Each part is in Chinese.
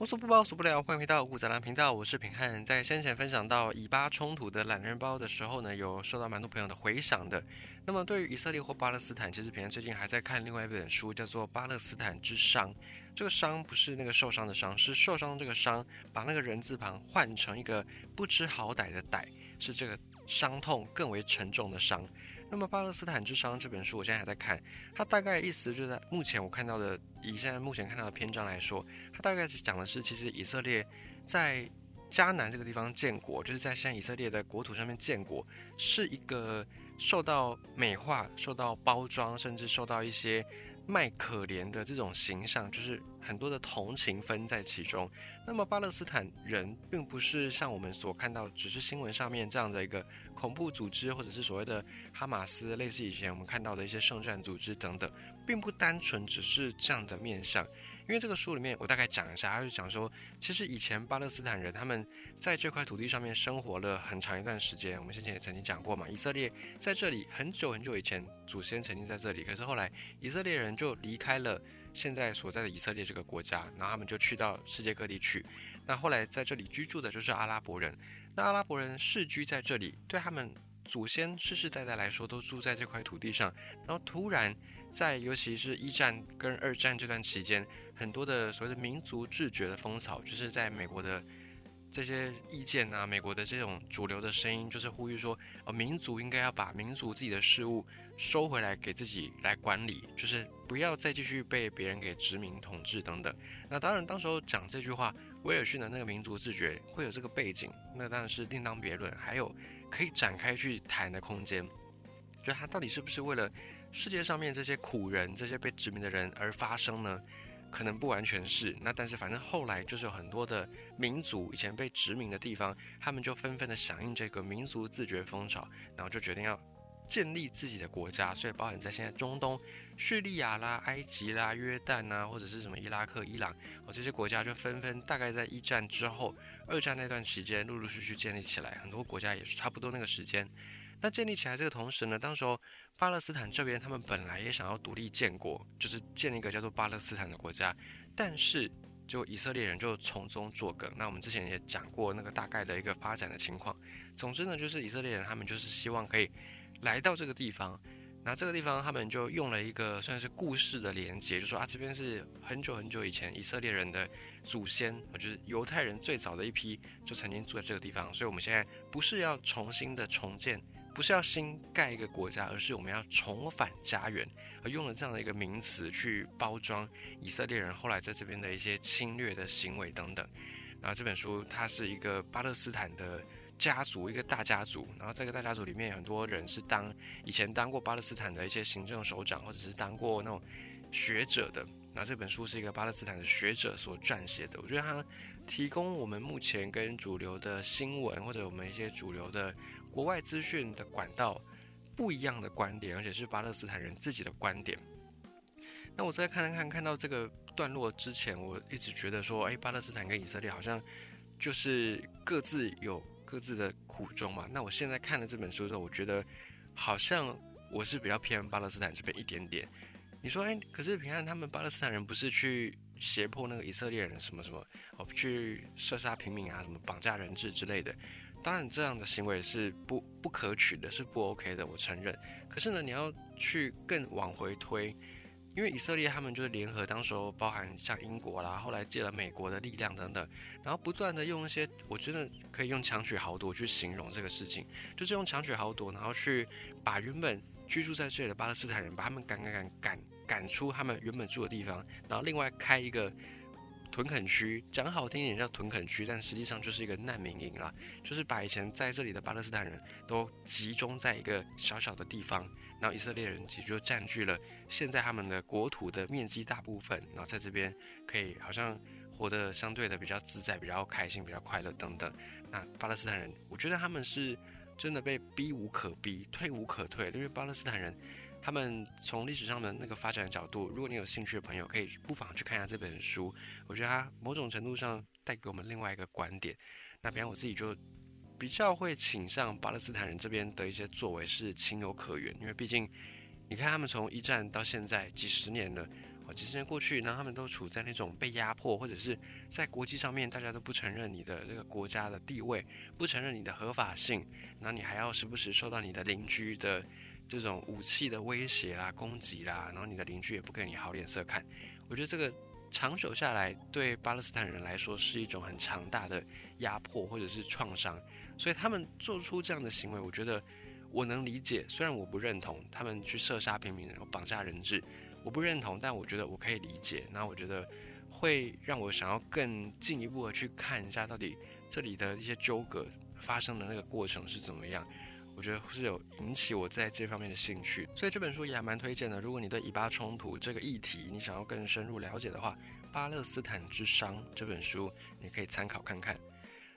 无所不包，所不了。欢迎回到五杂粮频道，我是平汉。在先前分享到以巴冲突的懒人包的时候呢，有受到蛮多朋友的回响的。那么对于以色列或巴勒斯坦，其实平汉最近还在看另外一本书，叫做《巴勒斯坦之伤》。这个伤不是那个受伤的伤，是受伤这个伤，把那个人字旁换成一个不知好歹的歹，是这个伤痛更为沉重的伤。那么《巴勒斯坦之殇》这本书，我现在还在看，它大概意思就在目前我看到的，以现在目前看到的篇章来说，它大概是讲的是，其实以色列在迦南这个地方建国，就是在现在以色列的国土上面建国，是一个受到美化、受到包装，甚至受到一些卖可怜的这种形象，就是很多的同情分在其中。那么巴勒斯坦人并不是像我们所看到，只是新闻上面这样的一个。恐怖组织，或者是所谓的哈马斯，类似以前我们看到的一些圣战组织等等，并不单纯只是这样的面相。因为这个书里面，我大概讲一下，他就讲说，其实以前巴勒斯坦人他们在这块土地上面生活了很长一段时间。我们先前也曾经讲过嘛，以色列在这里很久很久以前，祖先曾经在这里，可是后来以色列人就离开了现在所在的以色列这个国家，然后他们就去到世界各地去。那后来在这里居住的就是阿拉伯人。那阿拉伯人世居在这里，对他们祖先世世代代来说都住在这块土地上。然后突然在尤其是一战跟二战这段期间，很多的所谓的民族自觉的风潮，就是在美国的这些意见啊，美国的这种主流的声音，就是呼吁说，呃，民族应该要把民族自己的事物收回来给自己来管理，就是不要再继续被别人给殖民统治等等。那当然，当时候讲这句话。威尔逊的那个民族自觉会有这个背景，那当然是另当别论。还有可以展开去谈的空间，就他到底是不是为了世界上面这些苦人、这些被殖民的人而发生呢？可能不完全是。那但是反正后来就是有很多的民族以前被殖民的地方，他们就纷纷的响应这个民族自觉风潮，然后就决定要建立自己的国家。所以包含在现在中东。叙利亚啦、埃及啦、约旦呐，或者是什么伊拉克、伊朗，哦，这些国家就纷纷大概在一战之后、二战那段期间，陆陆续续建立起来。很多国家也是差不多那个时间。那建立起来这个同时呢，当时候巴勒斯坦这边他们本来也想要独立建国，就是建立一个叫做巴勒斯坦的国家，但是就以色列人就从中作梗。那我们之前也讲过那个大概的一个发展的情况。总之呢，就是以色列人他们就是希望可以来到这个地方。那这个地方，他们就用了一个算是故事的连接，就说啊，这边是很久很久以前以色列人的祖先，就是犹太人最早的一批，就曾经住在这个地方。所以，我们现在不是要重新的重建，不是要新盖一个国家，而是我们要重返家园，而用了这样的一个名词去包装以色列人后来在这边的一些侵略的行为等等。然后这本书它是一个巴勒斯坦的。家族一个大家族，然后这个大家族里面有很多人是当以前当过巴勒斯坦的一些行政首长，或者是当过那种学者的。那这本书是一个巴勒斯坦的学者所撰写的，我觉得他提供我们目前跟主流的新闻或者我们一些主流的国外资讯的管道不一样的观点，而且是巴勒斯坦人自己的观点。那我再看看看看到这个段落之前，我一直觉得说，哎，巴勒斯坦跟以色列好像就是各自有。各自的苦衷嘛。那我现在看了这本书之后，我觉得好像我是比较偏巴勒斯坦这边一点点。你说，哎，可是平安他们巴勒斯坦人不是去胁迫那个以色列人什么什么，哦，去射杀平民啊，什么绑架人质之类的。当然，这样的行为是不不可取的，是不 OK 的，我承认。可是呢，你要去更往回推。因为以色列他们就是联合，当时候包含像英国啦，后来借了美国的力量等等，然后不断的用一些，我觉得可以用强取豪夺去形容这个事情，就是用强取豪夺，然后去把原本居住在这里的巴勒斯坦人，把他们赶赶赶赶赶出他们原本住的地方，然后另外开一个屯垦区，讲好听一点叫屯垦区，但实际上就是一个难民营啦，就是把以前在这里的巴勒斯坦人都集中在一个小小的地方。然后以色列人其实就占据了现在他们的国土的面积大部分，然后在这边可以好像活得相对的比较自在、比较开心、比较快乐等等。那巴勒斯坦人，我觉得他们是真的被逼无可逼、退无可退，因为巴勒斯坦人他们从历史上的那个发展的角度，如果你有兴趣的朋友，可以不妨去看一下这本书。我觉得它某种程度上带给我们另外一个观点。那比方我自己就。比较会倾向巴勒斯坦人这边的一些作为是情有可原，因为毕竟你看他们从一战到现在几十年了，哦几十年过去，然后他们都处在那种被压迫，或者是在国际上面大家都不承认你的这个国家的地位，不承认你的合法性，然后你还要时不时受到你的邻居的这种武器的威胁啦、攻击啦，然后你的邻居也不给你好脸色看。我觉得这个长久下来，对巴勒斯坦人来说是一种很强大的压迫或者是创伤，所以他们做出这样的行为，我觉得我能理解。虽然我不认同他们去射杀平民人、绑架人质。我不认同，但我觉得我可以理解。那我觉得会让我想要更进一步的去看一下，到底这里的一些纠葛发生的那个过程是怎么样。我觉得是有引起我在这方面的兴趣，所以这本书也还蛮推荐的。如果你对以巴冲突这个议题你想要更深入了解的话，《巴勒斯坦之殇》这本书你可以参考看看。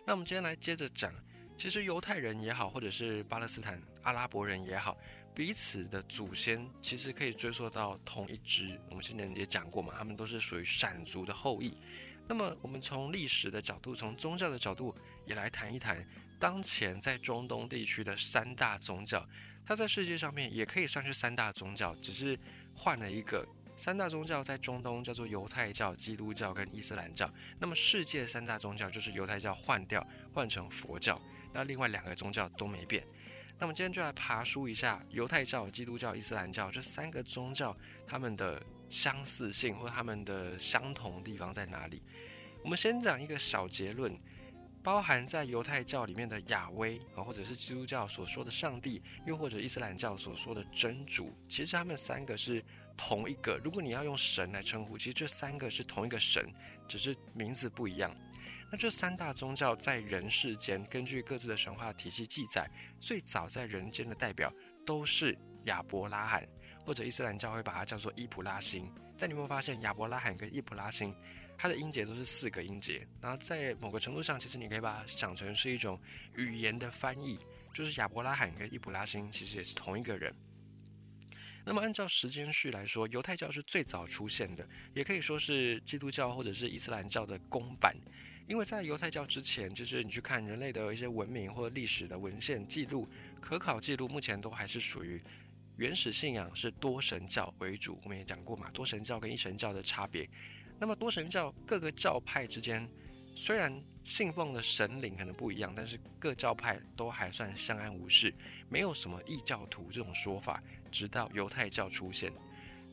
那我们今天来接着讲，其实犹太人也好，或者是巴勒斯坦阿拉伯人也好。彼此的祖先其实可以追溯到同一支，我们之前也讲过嘛，他们都是属于闪族的后裔。那么，我们从历史的角度，从宗教的角度，也来谈一谈当前在中东地区的三大宗教。它在世界上面也可以算是三大宗教，只是换了一个。三大宗教在中东叫做犹太教、基督教跟伊斯兰教。那么，世界三大宗教就是犹太教换掉，换成佛教。那另外两个宗教都没变。那么今天就来爬梳一下犹太教、基督教、伊斯兰教这三个宗教，他们的相似性或他们的相同地方在哪里？我们先讲一个小结论：包含在犹太教里面的亚威啊，或者是基督教所说的上帝，又或者伊斯兰教所说的真主，其实他们三个是同一个。如果你要用神来称呼，其实这三个是同一个神，只是名字不一样。那这三大宗教在人世间，根据各自的神话体系记载，最早在人间的代表都是亚伯拉罕，或者伊斯兰教会把它叫做伊普拉星。但你有没有发现，亚伯拉罕跟伊普拉星，它的音节都是四个音节？然后在某个程度上，其实你可以把它想成是一种语言的翻译，就是亚伯拉罕跟伊卜拉辛其实也是同一个人。那么按照时间序来说，犹太教是最早出现的，也可以说是基督教或者是伊斯兰教的公版。因为在犹太教之前，就是你去看人类的一些文明或历史的文献记录、可考记录，目前都还是属于原始信仰是多神教为主。我们也讲过嘛，多神教跟一神教的差别。那么多神教各个教派之间，虽然信奉的神灵可能不一样，但是各教派都还算相安无事，没有什么异教徒这种说法。直到犹太教出现，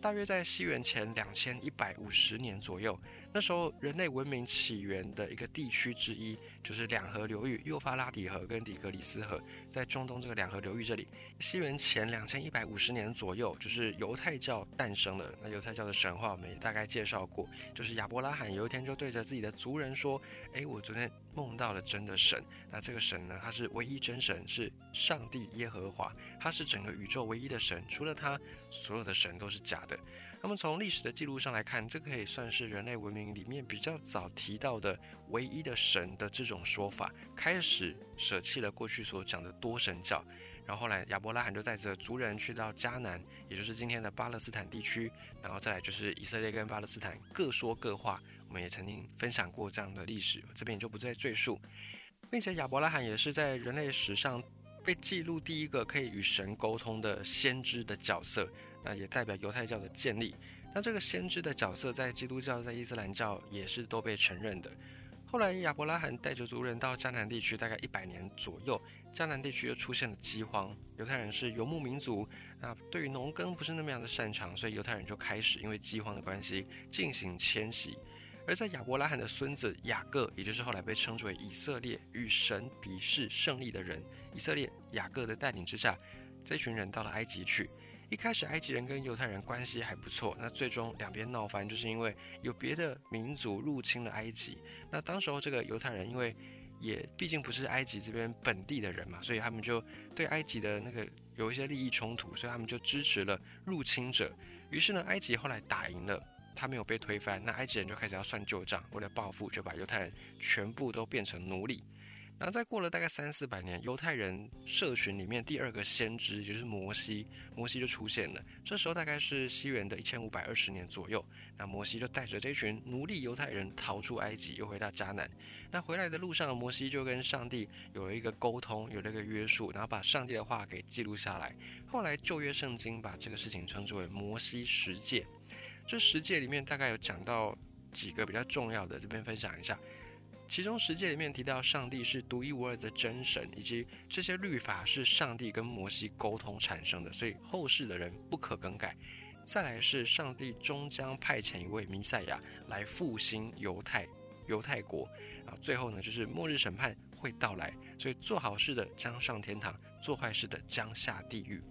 大约在西元前两千一百五十年左右。那时候，人类文明起源的一个地区之一，就是两河流域——幼发拉底河跟底格里斯河，在中东这个两河流域这里。西元前两千一百五十年左右，就是犹太教诞生了。那犹太教的神话我们也大概介绍过，就是亚伯拉罕有一天就对着自己的族人说：“诶，我昨天梦到了真的神。那这个神呢，他是唯一真神，是上帝耶和华，他是整个宇宙唯一的神，除了他，所有的神都是假的。”那么从历史的记录上来看，这可以算是人类文明里面比较早提到的唯一的神的这种种说法，开始舍弃了过去所讲的多神教。然后后来亚伯拉罕就带着族人去到迦南，也就是今天的巴勒斯坦地区，然后再来就是以色列跟巴勒斯坦各说各话。我们也曾经分享过这样的历史，这边就不再赘述。并且亚伯拉罕也是在人类史上被记录第一个可以与神沟通的先知的角色。那也代表犹太教的建立。那这个先知的角色，在基督教、在伊斯兰教也是都被承认的。后来亚伯拉罕带着族人到迦南地区，大概一百年左右，迦南地区又出现了饥荒。犹太人是游牧民族，那对于农耕不是那么样的擅长，所以犹太人就开始因为饥荒的关系进行迁徙。而在亚伯拉罕的孙子雅各，也就是后来被称之为以色列与神比试胜利的人，以色列雅各的带领之下，这群人到了埃及去。一开始埃及人跟犹太人关系还不错，那最终两边闹翻，就是因为有别的民族入侵了埃及。那当时候这个犹太人因为也毕竟不是埃及这边本地的人嘛，所以他们就对埃及的那个有一些利益冲突，所以他们就支持了入侵者。于是呢，埃及后来打赢了，他没有被推翻，那埃及人就开始要算旧账，为了报复就把犹太人全部都变成奴隶。然后再过了大概三四百年，犹太人社群里面第二个先知，也就是摩西，摩西就出现了。这时候大概是西元的一千五百二十年左右，那摩西就带着这群奴隶犹太人逃出埃及，又回到迦南。那回来的路上，摩西就跟上帝有了一个沟通，有了一个约束，然后把上帝的话给记录下来。后来旧约圣经把这个事情称之为摩西十诫。这十诫里面大概有讲到几个比较重要的，这边分享一下。其中十诫里面提到上帝是独一无二的真神，以及这些律法是上帝跟摩西沟通产生的，所以后世的人不可更改。再来是上帝终将派遣一位弥赛亚来复兴犹太犹太国，然后最后呢就是末日审判会到来，所以做好事的将上天堂，做坏事的将下地狱。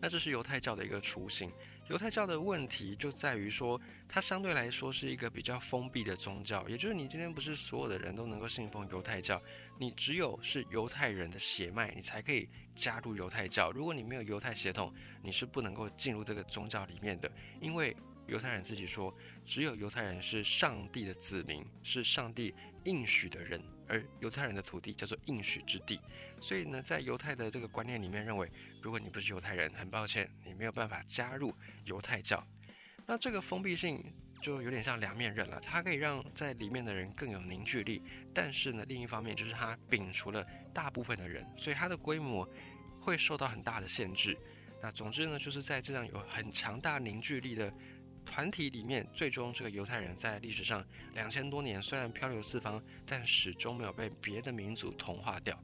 那这是犹太教的一个雏形。犹太教的问题就在于说，它相对来说是一个比较封闭的宗教，也就是你今天不是所有的人都能够信奉犹太教，你只有是犹太人的血脉，你才可以加入犹太教。如果你没有犹太血统，你是不能够进入这个宗教里面的，因为犹太人自己说，只有犹太人是上帝的子民，是上帝应许的人，而犹太人的土地叫做应许之地，所以呢，在犹太的这个观念里面认为。如果你不是犹太人，很抱歉，你没有办法加入犹太教。那这个封闭性就有点像两面刃了，它可以让在里面的人更有凝聚力，但是呢，另一方面就是它摒除了大部分的人，所以它的规模会受到很大的限制。那总之呢，就是在这样有很强大凝聚力的团体里面，最终这个犹太人在历史上两千多年虽然漂流四方，但始终没有被别的民族同化掉。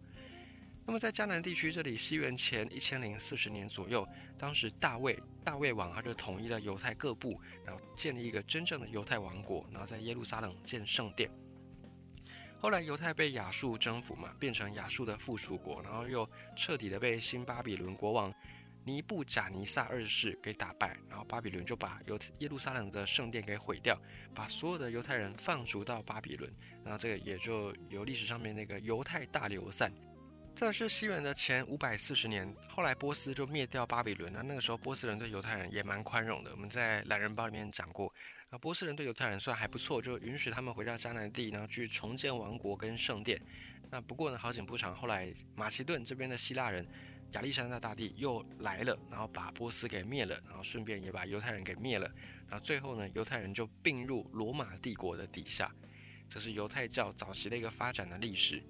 那么在迦南地区这里，西元前一千零四十年左右，当时大卫大卫王他就统一了犹太各部，然后建立一个真正的犹太王国，然后在耶路撒冷建圣殿。后来犹太被亚述征服嘛，变成亚述的附属国，然后又彻底的被新巴比伦国王尼布贾尼撒二世给打败，然后巴比伦就把犹耶路撒冷的圣殿给毁掉，把所有的犹太人放逐到巴比伦，然后这个也就由历史上面那个犹太大流散。这是西元的前五百四十年，后来波斯就灭掉巴比伦。那那个时候波斯人对犹太人也蛮宽容的。我们在懒人包里面讲过，啊，波斯人对犹太人算还不错，就允许他们回到迦南地，然后去重建王国跟圣殿。那不过呢，好景不长，后来马其顿这边的希腊人亚历山大大帝又来了，然后把波斯给灭了，然后顺便也把犹太人给灭了。然后最后呢，犹太人就并入罗马帝国的底下。这是犹太教早期的一个发展的历史。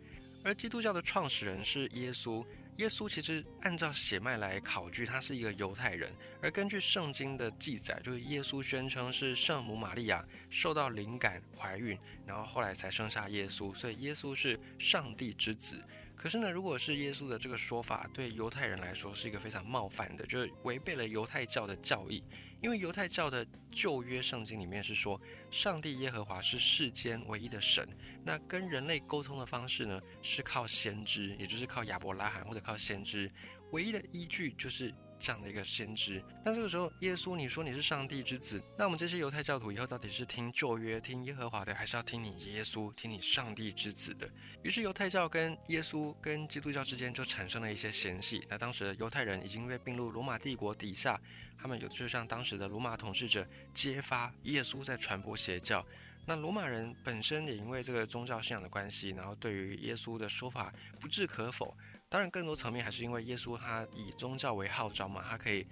而基督教的创始人是耶稣，耶稣其实按照血脉来考据，他是一个犹太人。而根据圣经的记载，就是耶稣宣称是圣母玛利亚受到灵感怀孕，然后后来才生下耶稣，所以耶稣是上帝之子。可是呢，如果是耶稣的这个说法，对犹太人来说是一个非常冒犯的，就是违背了犹太教的教义。因为犹太教的旧约圣经里面是说，上帝耶和华是世间唯一的神。那跟人类沟通的方式呢，是靠先知，也就是靠亚伯拉罕或者靠先知。唯一的依据就是。这样的一个先知，那这个时候，耶稣，你说你是上帝之子，那我们这些犹太教徒以后到底是听旧约、听耶和华的，还是要听你耶稣、听你上帝之子的？于是犹太教跟耶稣、跟基督教之间就产生了一些嫌隙。那当时犹太人已经被并入罗马帝国底下，他们有就像当时的罗马统治者揭发耶稣在传播邪教。那罗马人本身也因为这个宗教信仰的关系，然后对于耶稣的说法不置可否。当然，更多层面还是因为耶稣他以宗教为号召嘛，他可以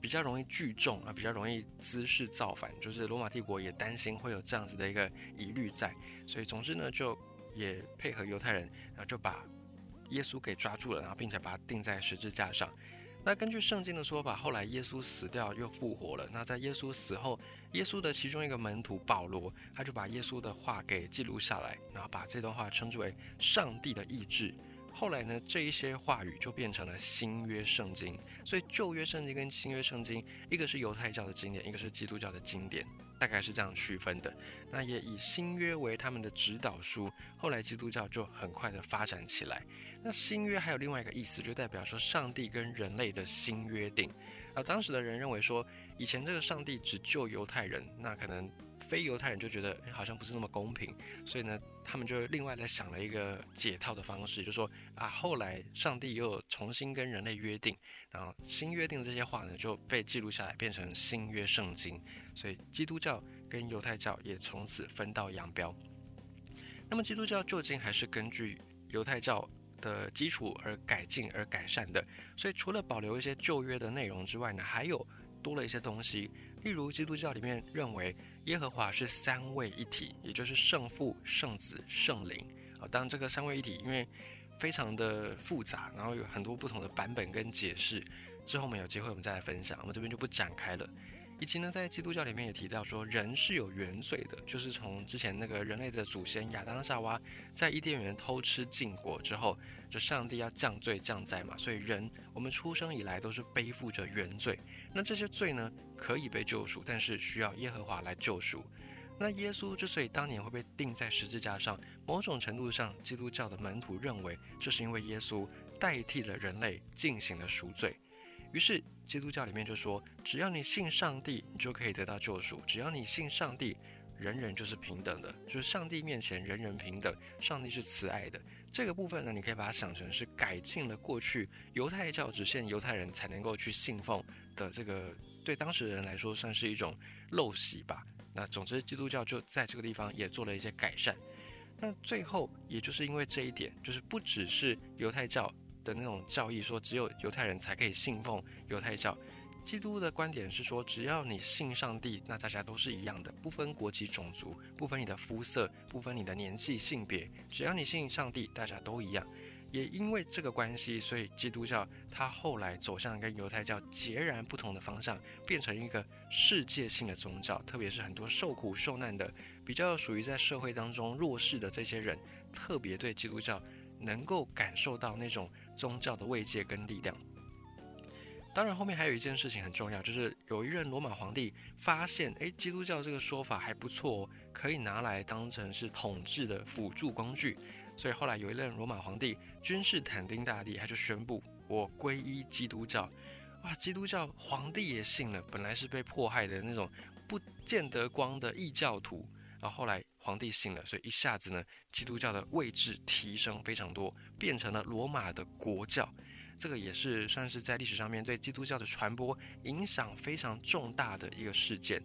比较容易聚众啊，比较容易滋事造反。就是罗马帝国也担心会有这样子的一个疑虑在，所以总之呢，就也配合犹太人，然后就把耶稣给抓住了，然后并且把他钉在十字架上。那根据圣经的说法，后来耶稣死掉又复活了。那在耶稣死后，耶稣的其中一个门徒保罗，他就把耶稣的话给记录下来，然后把这段话称之为上帝的意志。后来呢，这一些话语就变成了新约圣经。所以旧约圣经跟新约圣经，一个是犹太教的经典，一个是基督教的经典，大概是这样区分的。那也以新约为他们的指导书。后来基督教就很快的发展起来。那新约还有另外一个意思，就代表说上帝跟人类的新约定。而当时的人认为说，以前这个上帝只救犹太人，那可能。非犹太人就觉得好像不是那么公平，所以呢，他们就另外来想了一个解套的方式，就说啊，后来上帝又重新跟人类约定，然后新约定的这些话呢就被记录下来，变成新约圣经，所以基督教跟犹太教也从此分道扬镳。那么基督教究竟还是根据犹太教的基础而改进而改善的，所以除了保留一些旧约的内容之外呢，还有多了一些东西，例如基督教里面认为。耶和华是三位一体，也就是圣父、圣子、圣灵啊。当然，这个三位一体因为非常的复杂，然后有很多不同的版本跟解释。之后我们有机会我们再来分享，我们这边就不展开了。以及呢，在基督教里面也提到说，人是有原罪的，就是从之前那个人类的祖先亚当夏娃在伊甸园偷吃禁果之后，就上帝要降罪降灾嘛，所以人我们出生以来都是背负着原罪。那这些罪呢，可以被救赎，但是需要耶和华来救赎。那耶稣之所以当年会被钉在十字架上，某种程度上，基督教的门徒认为，这是因为耶稣代替了人类进行了赎罪。于是，基督教里面就说，只要你信上帝，你就可以得到救赎；只要你信上帝，人人就是平等的，就是上帝面前人人平等，上帝是慈爱的。这个部分呢，你可以把它想成是改进了过去犹太教只限犹太人才能够去信奉的这个，对当时的人来说算是一种陋习吧。那总之，基督教就在这个地方也做了一些改善。那最后，也就是因为这一点，就是不只是犹太教。的那种教义说，只有犹太人才可以信奉犹太教。基督的观点是说，只要你信上帝，那大家都是一样的，不分国籍、种族，不分你的肤色，不分你的年纪、性别，只要你信上帝，大家都一样。也因为这个关系，所以基督教它后来走向跟犹太教截然不同的方向，变成一个世界性的宗教。特别是很多受苦受难的、比较属于在社会当中弱势的这些人，特别对基督教能够感受到那种。宗教的慰藉跟力量。当然，后面还有一件事情很重要，就是有一任罗马皇帝发现，诶，基督教这个说法还不错，哦可以拿来当成是统治的辅助工具。所以后来有一任罗马皇帝君士坦丁大帝，他就宣布我皈依基督教。哇，基督教皇帝也信了，本来是被迫害的那种不见得光的异教徒。然后后来皇帝信了，所以一下子呢，基督教的位置提升非常多，变成了罗马的国教。这个也是算是在历史上面对基督教的传播影响非常重大的一个事件。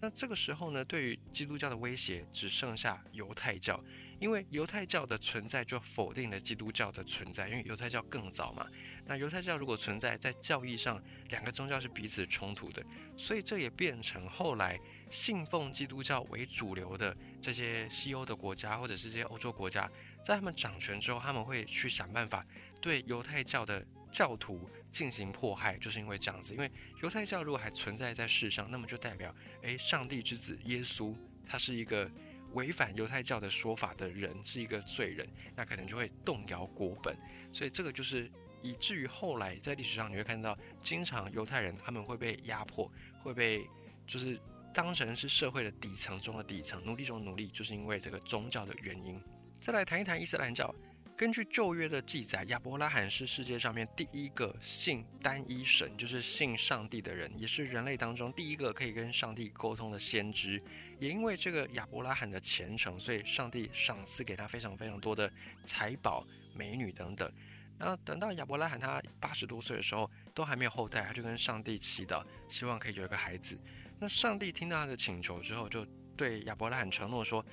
那这个时候呢，对于基督教的威胁只剩下犹太教，因为犹太教的存在就否定了基督教的存在，因为犹太教更早嘛。那犹太教如果存在在教义上，两个宗教是彼此冲突的，所以这也变成后来信奉基督教为主流的这些西欧的国家，或者是这些欧洲国家，在他们掌权之后，他们会去想办法对犹太教的教徒进行迫害，就是因为这样子。因为犹太教如果还存在在世上，那么就代表，诶，上帝之子耶稣他是一个违反犹太教的说法的人，是一个罪人，那可能就会动摇国本。所以这个就是。以至于后来在历史上你会看到，经常犹太人他们会被压迫，会被就是当成是社会的底层中的底层，奴隶中的奴隶，就是因为这个宗教的原因。再来谈一谈伊斯兰教。根据旧约的记载，亚伯拉罕是世界上面第一个信单一神，就是信上帝的人，也是人类当中第一个可以跟上帝沟通的先知。也因为这个亚伯拉罕的虔诚，所以上帝赏赐给他非常非常多的财宝、美女等等。那等到亚伯拉罕他八十多岁的时候，都还没有后代，他就跟上帝祈祷，希望可以有一个孩子。那上帝听到他的请求之后，就对亚伯拉罕承诺说：“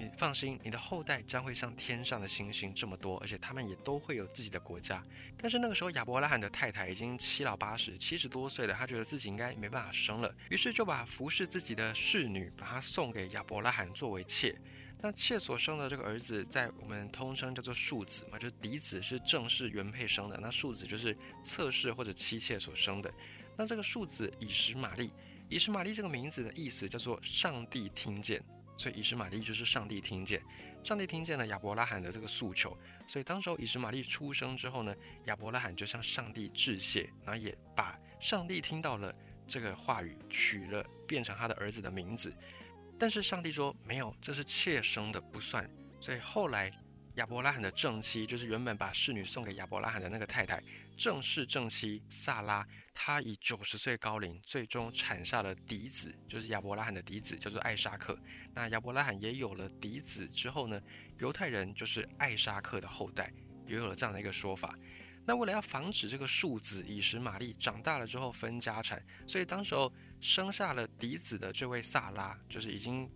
你放心，你的后代将会像天上的星星这么多，而且他们也都会有自己的国家。”但是那个时候，亚伯拉罕的太太已经七老八十，七十多岁了，他觉得自己应该没办法生了，于是就把服侍自己的侍女，把她送给亚伯拉罕作为妾。那妾所生的这个儿子，在我们通称叫做庶子嘛，就是嫡子是正式原配生的，那庶子就是侧室或者妻妾所生的。那这个庶子以实玛利，以实玛利这个名字的意思叫做上帝听见，所以以实玛利就是上帝听见，上帝听见了亚伯拉罕的这个诉求，所以当时候以实玛利出生之后呢，亚伯拉罕就向上帝致谢，然后也把上帝听到了这个话语取了，变成他的儿子的名字。但是上帝说没有，这是妾生的不算。所以后来亚伯拉罕的正妻，就是原本把侍女送给亚伯拉罕的那个太太，正式正妻萨拉，他以九十岁高龄，最终产下了嫡子，就是亚伯拉罕的嫡子，叫做艾沙克。那亚伯拉罕也有了嫡子之后呢，犹太人就是艾沙克的后代，也有了这样的一个说法。那为了要防止这个庶子以实玛利长大了之后分家产，所以当时候生下了嫡子的这位萨拉，就是已经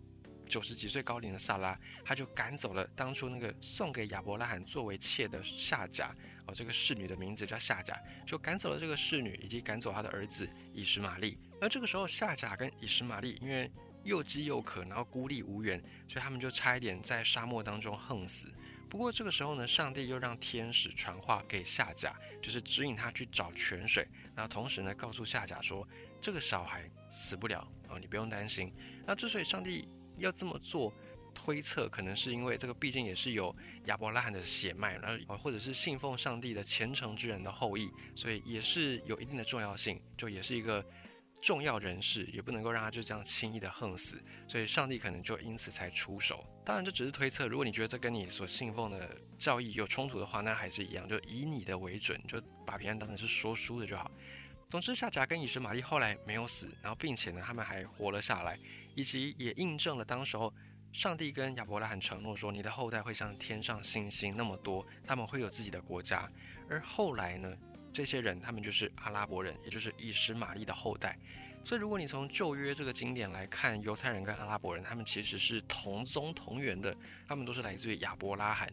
九十几岁高龄的萨拉，他就赶走了当初那个送给亚伯拉罕作为妾的夏甲，哦，这个侍女的名字叫夏甲，就赶走了这个侍女，以及赶走他的儿子以实玛利。而这个时候，夏甲跟以实玛利因为又饥又渴，然后孤立无援，所以他们就差一点在沙漠当中横死。不过这个时候呢，上帝又让天使传话给夏甲，就是指引他去找泉水。那同时呢，告诉夏甲说，这个小孩死不了啊，你不用担心。那之所以上帝要这么做，推测可能是因为这个毕竟也是有亚伯拉罕的血脉，然后或者是信奉上帝的虔诚之人的后裔，所以也是有一定的重要性，就也是一个。重要人士也不能够让他就这样轻易的横死，所以上帝可能就因此才出手。当然这只是推测，如果你觉得这跟你所信奉的教义有冲突的话，那还是一样，就以你的为准，就把平安当成是说书的就好。总之，夏甲跟以实玛利后来没有死，然后并且呢，他们还活了下来，以及也印证了当时候上帝跟亚伯拉罕承诺说，你的后代会像天上星星那么多，他们会有自己的国家。而后来呢？这些人，他们就是阿拉伯人，也就是以实玛利的后代。所以，如果你从旧约这个经典来看，犹太人跟阿拉伯人，他们其实是同宗同源的，他们都是来自于亚伯拉罕。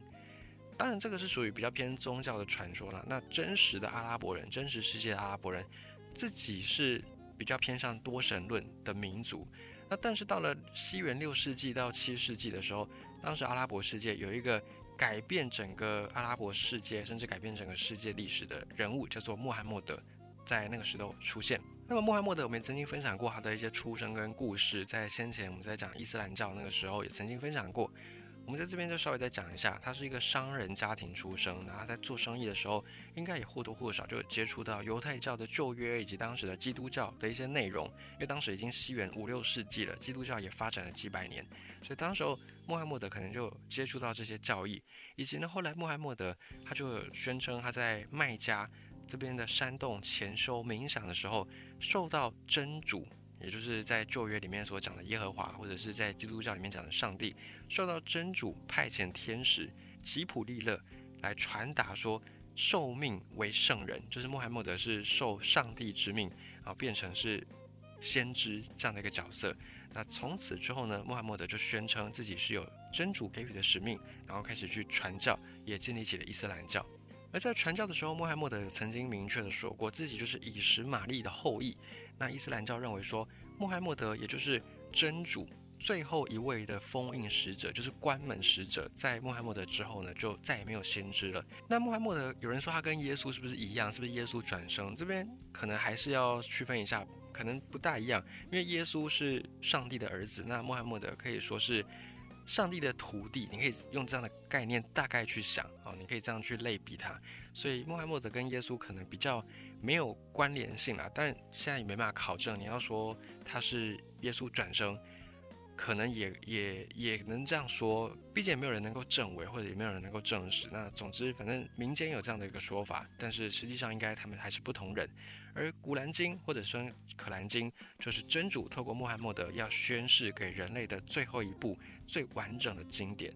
当然，这个是属于比较偏宗教的传说了。那真实的阿拉伯人，真实世界的阿拉伯人，自己是比较偏向多神论的民族。那但是到了西元六世纪到七世纪的时候，当时阿拉伯世界有一个。改变整个阿拉伯世界，甚至改变整个世界历史的人物，叫做穆罕默德，在那个时候出现。那么穆罕默德，我们曾经分享过他的一些出生跟故事，在先前我们在讲伊斯兰教那个时候也曾经分享过。我们在这边就稍微再讲一下，他是一个商人家庭出生，然后在做生意的时候，应该也或多或少就接触到犹太教的旧约以及当时的基督教的一些内容，因为当时已经西元五六世纪了，基督教也发展了几百年，所以当时候穆罕默德可能就接触到这些教义，以及呢后来穆罕默德他就宣称他在麦加这边的山洞潜修冥想的时候，受到真主。也就是在旧约里面所讲的耶和华，或者是在基督教里面讲的上帝，受到真主派遣天使吉普利勒来传达说，受命为圣人，就是穆罕默德是受上帝之命，然后变成是先知这样的一个角色。那从此之后呢，穆罕默德就宣称自己是有真主给予的使命，然后开始去传教，也建立起了伊斯兰教。而在传教的时候，穆罕默德曾经明确的说过，自己就是以实玛利的后裔。那伊斯兰教认为说，穆罕默德也就是真主最后一位的封印使者，就是关门使者。在穆罕默德之后呢，就再也没有先知了。那穆罕默德有人说他跟耶稣是不是一样？是不是耶稣转生？这边可能还是要区分一下，可能不大一样。因为耶稣是上帝的儿子，那穆罕默德可以说是上帝的徒弟。你可以用这样的概念大概去想啊，你可以这样去类比他。所以穆罕默德跟耶稣可能比较。没有关联性啦，但现在也没办法考证。你要说他是耶稣转生，可能也也也能这样说，毕竟也没有人能够证伪，或者也没有人能够证实。那总之，反正民间有这样的一个说法，但是实际上应该他们还是不同人。而古兰经或者说可兰经，就是真主透过穆罕默德要宣誓给人类的最后一部最完整的经典。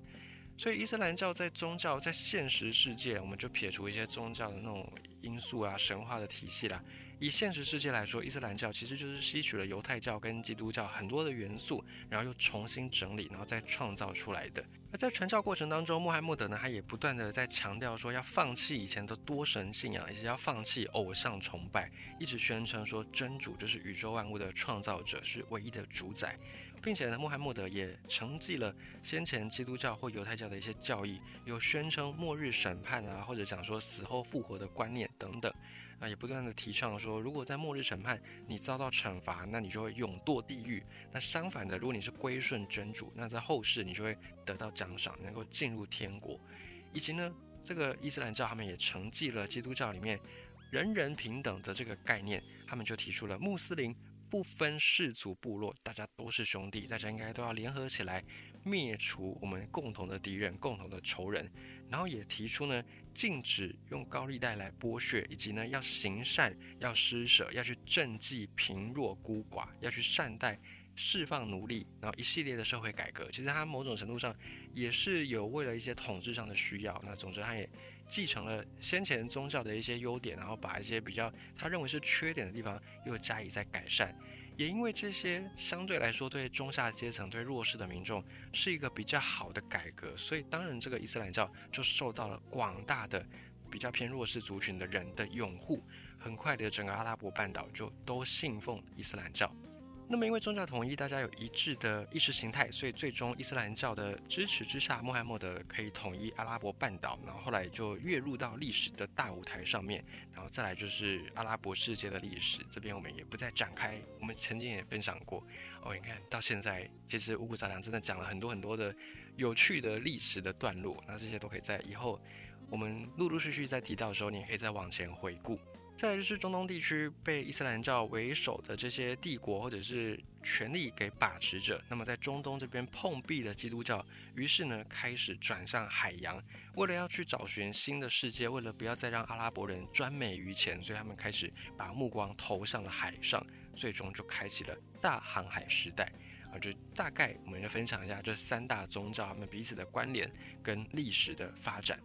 所以伊斯兰教在宗教在现实世界，我们就撇除一些宗教的那种因素啊、神话的体系啦。以现实世界来说，伊斯兰教其实就是吸取了犹太教跟基督教很多的元素，然后又重新整理，然后再创造出来的。而在传教过程当中，穆罕默德呢，他也不断的在强调说要放弃以前的多神信仰，以及要放弃偶像崇拜，一直宣称说真主就是宇宙万物的创造者，是唯一的主宰。并且呢，穆罕默德也承继了先前基督教或犹太教的一些教义，有宣称末日审判啊，或者讲说死后复活的观念等等，啊，也不断的提倡说，如果在末日审判你遭到惩罚，那你就会永堕地狱；那相反的，如果你是归顺真主，那在后世你就会得到奖赏，能够进入天国。以及呢，这个伊斯兰教他们也承继了基督教里面人人平等的这个概念，他们就提出了穆斯林。不分氏族部落，大家都是兄弟，大家应该都要联合起来灭除我们共同的敌人、共同的仇人。然后也提出呢，禁止用高利贷来剥削，以及呢要行善、要施舍、要去赈济贫弱孤寡、要去善待、释放奴隶，然后一系列的社会改革。其实他某种程度上也是有为了一些统治上的需要。那总之他也。继承了先前宗教的一些优点，然后把一些比较他认为是缺点的地方又加以在改善。也因为这些相对来说对中下阶层、对弱势的民众是一个比较好的改革，所以当然这个伊斯兰教就受到了广大的比较偏弱势族群的人的拥护。很快的，整个阿拉伯半岛就都信奉伊斯兰教。那么，因为宗教统一，大家有一致的意识形态，所以最终伊斯兰教的支持之下，穆罕默德可以统一阿拉伯半岛，然后后来就跃入到历史的大舞台上面。然后再来就是阿拉伯世界的历史，这边我们也不再展开。我们曾经也分享过哦，你看到现在，其实五谷杂粮真的讲了很多很多的有趣的历史的段落，那这些都可以在以后我们陆陆续续在提到的时候，你也可以再往前回顾。再来就是中东地区被伊斯兰教为首的这些帝国或者是权力给把持着，那么在中东这边碰壁的基督教，于是呢开始转向海洋，为了要去找寻新的世界，为了不要再让阿拉伯人专美于前，所以他们开始把目光投向了海上，最终就开启了大航海时代。啊，就大概我们就分享一下这三大宗教他们彼此的关联跟历史的发展。